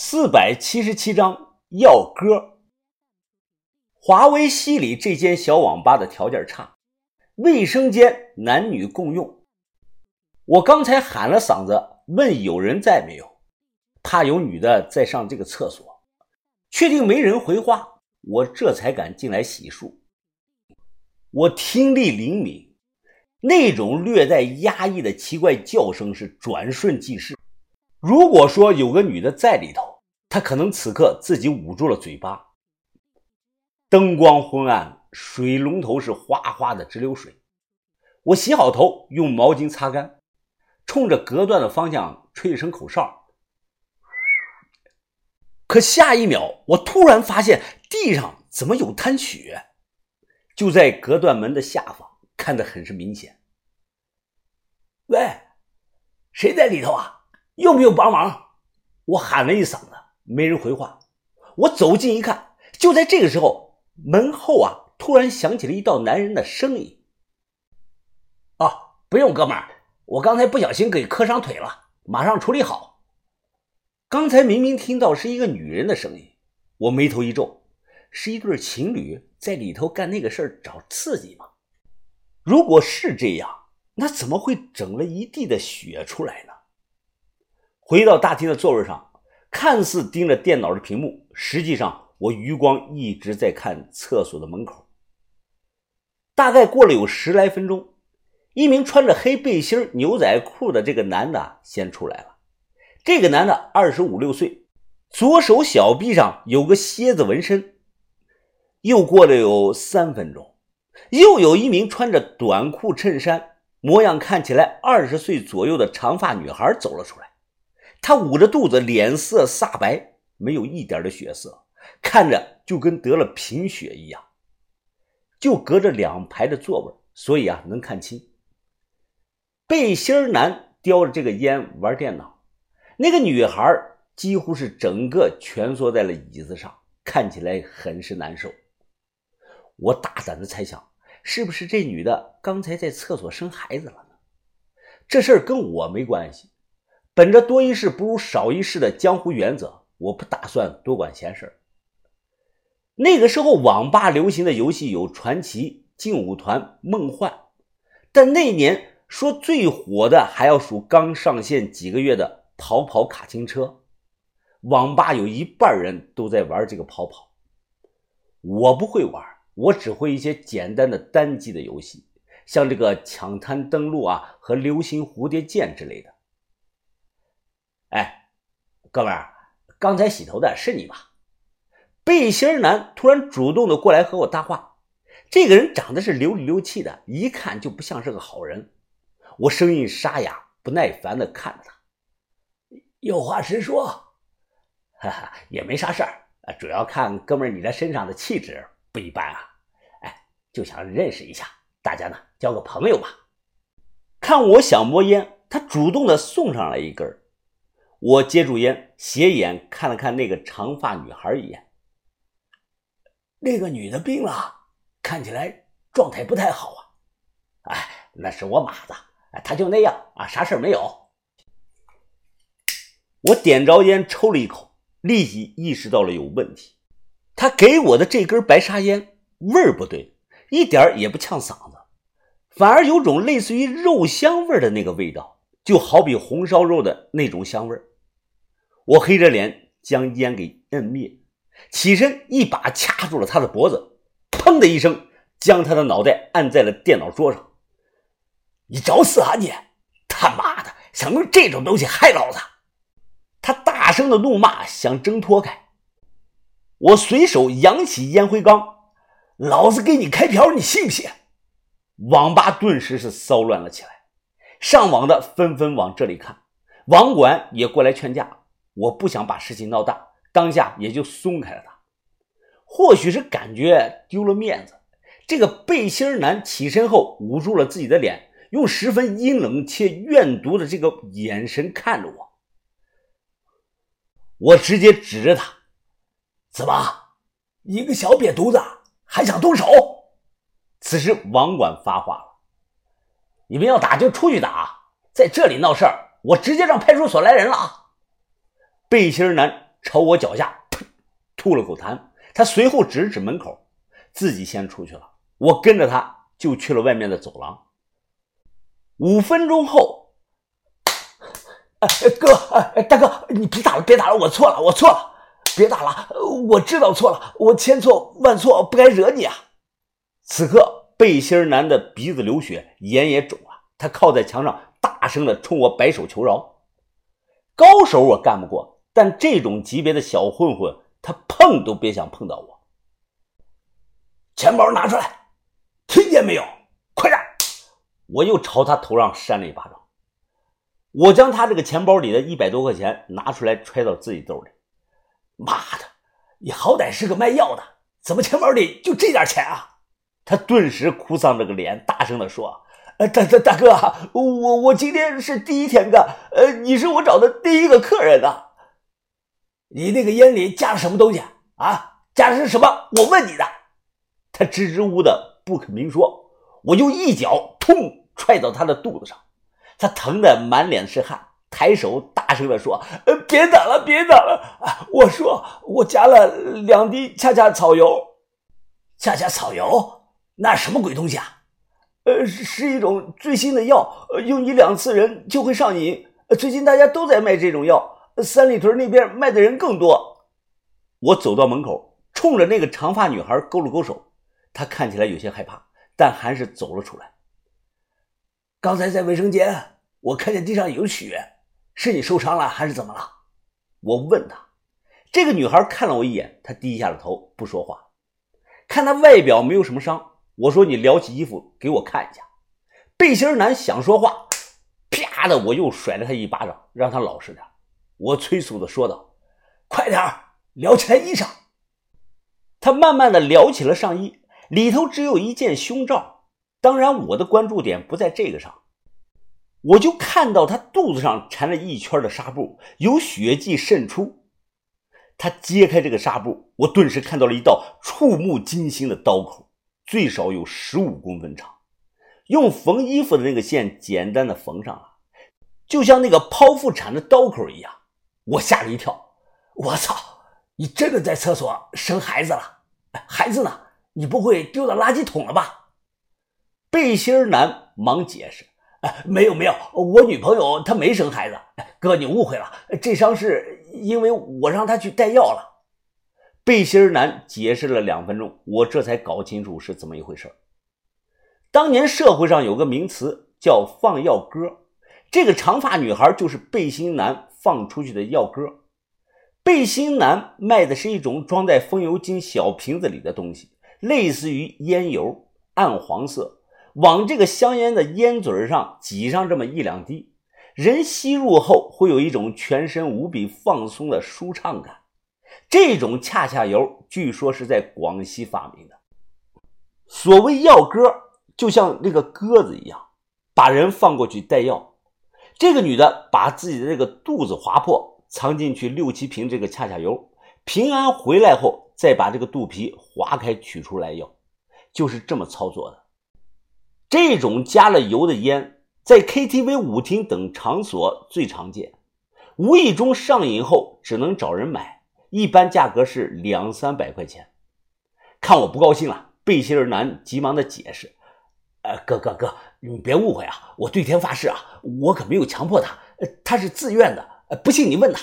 四百七十七章要歌。华为西里这间小网吧的条件差，卫生间男女共用。我刚才喊了嗓子，问有人在没有，怕有女的在上这个厕所。确定没人回话，我这才敢进来洗漱。我听力灵敏，那种略带压抑的奇怪叫声是转瞬即逝。如果说有个女的在里头，她可能此刻自己捂住了嘴巴。灯光昏暗，水龙头是哗哗的直流水。我洗好头，用毛巾擦干，冲着隔断的方向吹一声口哨。可下一秒，我突然发现地上怎么有滩血，就在隔断门的下方，看得很是明显。喂，谁在里头啊？用不用帮忙？我喊了一嗓子，没人回话。我走近一看，就在这个时候，门后啊，突然响起了一道男人的声音：“哦，不用，哥们儿，我刚才不小心给磕伤腿了，马上处理好。”刚才明明听到是一个女人的声音，我眉头一皱，是一对情侣在里头干那个事儿找刺激吗？如果是这样，那怎么会整了一地的血出来呢？回到大厅的座位上，看似盯着电脑的屏幕，实际上我余光一直在看厕所的门口。大概过了有十来分钟，一名穿着黑背心、牛仔裤的这个男的先出来了。这个男的二十五六岁，左手小臂上有个蝎子纹身。又过了有三分钟，又有一名穿着短裤、衬衫，模样看起来二十岁左右的长发女孩走了出来。他捂着肚子，脸色煞白，没有一点的血色，看着就跟得了贫血一样。就隔着两排的座位，所以啊能看清。背心男叼着这个烟玩电脑，那个女孩几乎是整个蜷缩在了椅子上，看起来很是难受。我大胆的猜想，是不是这女的刚才在厕所生孩子了呢？这事儿跟我没关系。本着多一事不如少一事的江湖原则，我不打算多管闲事那个时候，网吧流行的游戏有传奇、劲舞团、梦幻，但那年说最火的还要数刚上线几个月的跑跑卡丁车。网吧有一半人都在玩这个跑跑，我不会玩，我只会一些简单的单机的游戏，像这个抢滩登陆啊和流星蝴蝶剑之类的。哎，哥们儿，刚才洗头的是你吧？背心男突然主动的过来和我搭话。这个人长得是流里流气的，一看就不像是个好人。我声音沙哑，不耐烦的看着他。有话直说，哈哈，也没啥事儿，主要看哥们儿你这身上的气质不一般啊。哎，就想认识一下，大家呢交个朋友吧。看我想摸烟，他主动的送上来一根。我接住烟，斜眼看了看那个长发女孩一眼。那个女的病了，看起来状态不太好啊。哎，那是我马子，她就那样啊，啥事没有。我点着烟抽了一口，立即意识到了有问题。他给我的这根白沙烟味儿不对，一点也不呛嗓子，反而有种类似于肉香味的那个味道，就好比红烧肉的那种香味儿。我黑着脸将烟给摁灭，起身一把掐住了他的脖子，砰的一声将他的脑袋按在了电脑桌上。你找死啊你！他妈的，想用这种东西害老子！他大声的怒骂，想挣脱开。我随手扬起烟灰缸，老子给你开瓢，你信不信？网吧顿时是骚乱了起来，上网的纷纷往这里看，网管也过来劝架。我不想把事情闹大，当下也就松开了他。或许是感觉丢了面子，这个背心男起身后捂住了自己的脸，用十分阴冷且怨毒的这个眼神看着我。我直接指着他：“怎么，一个小瘪犊子还想动手？”此时网管发话了：“你们要打就出去打，在这里闹事儿，我直接让派出所来人了啊！”背心男朝我脚下吐了口痰。他随后指指门口，自己先出去了。我跟着他就去了外面的走廊。五分钟后，哥，大哥，你别打了，别打了，我错了，我错了，别打了，我知道错了，我千错万错，不该惹你啊。此刻，背心男的鼻子流血，眼也肿了，他靠在墙上，大声的冲我摆手求饶。高手我干不过，但这种级别的小混混。他碰都别想碰到我！钱包拿出来，听见没有？快点！我又朝他头上扇了一巴掌。我将他这个钱包里的一百多块钱拿出来，揣到自己兜里。妈的，你好歹是个卖药的，怎么钱包里就这点钱啊？他顿时哭丧着个脸，大声的说：“呃，大大大哥，我我今天是第一天干，呃，你是我找的第一个客人呐。”你那个烟里加了什么东西啊？加的是什么？我问你的。他支支吾吾的不肯明说，我就一脚痛踹到他的肚子上，他疼得满脸是汗，抬手大声的说：“呃，别打了，别打了！我说我加了两滴恰恰草油，恰恰草油，那什么鬼东西啊？呃，是一种最新的药，用一两次人就会上瘾。最近大家都在卖这种药。”三里屯那边卖的人更多。我走到门口，冲着那个长发女孩勾了勾手。她看起来有些害怕，但还是走了出来。刚才在卫生间，我看见地上有血，是你受伤了还是怎么了？我问她。这个女孩看了我一眼，她低下了头，不说话。看她外表没有什么伤，我说：“你撩起衣服给我看一下。”背心男想说话，啪的，我又甩了他一巴掌，让他老实点。我催促的说道：“快点撩起来衣裳。”他慢慢的撩起了上衣，里头只有一件胸罩。当然，我的关注点不在这个上，我就看到他肚子上缠着一圈的纱布，有血迹渗出。他揭开这个纱布，我顿时看到了一道触目惊心的刀口，最少有十五公分长，用缝衣服的那个线简单的缝上了，就像那个剖腹产的刀口一样。我吓了一跳，我操！你真的在厕所生孩子了？孩子呢？你不会丢到垃圾桶了吧？背心男忙解释：“没有没有，我女朋友她没生孩子。哥，你误会了，这伤是因为我让她去带药了。”背心男解释了两分钟，我这才搞清楚是怎么一回事。当年社会上有个名词叫“放药哥”，这个长发女孩就是背心男。放出去的药哥，背心男卖的是一种装在风油精小瓶子里的东西，类似于烟油，暗黄色，往这个香烟的烟嘴上挤上这么一两滴，人吸入后会有一种全身无比放松的舒畅感。这种恰恰油据说是在广西发明的。所谓药哥，就像那个鸽子一样，把人放过去带药。这个女的把自己的这个肚子划破，藏进去六七瓶这个恰恰油，平安回来后再把这个肚皮划开取出来药，就是这么操作的。这种加了油的烟在 KTV、舞厅等场所最常见，无意中上瘾后只能找人买，一般价格是两三百块钱。看我不高兴了，背心男急忙的解释。呃，哥哥哥，你别误会啊！我对天发誓啊，我可没有强迫他，他是自愿的。不信你问他。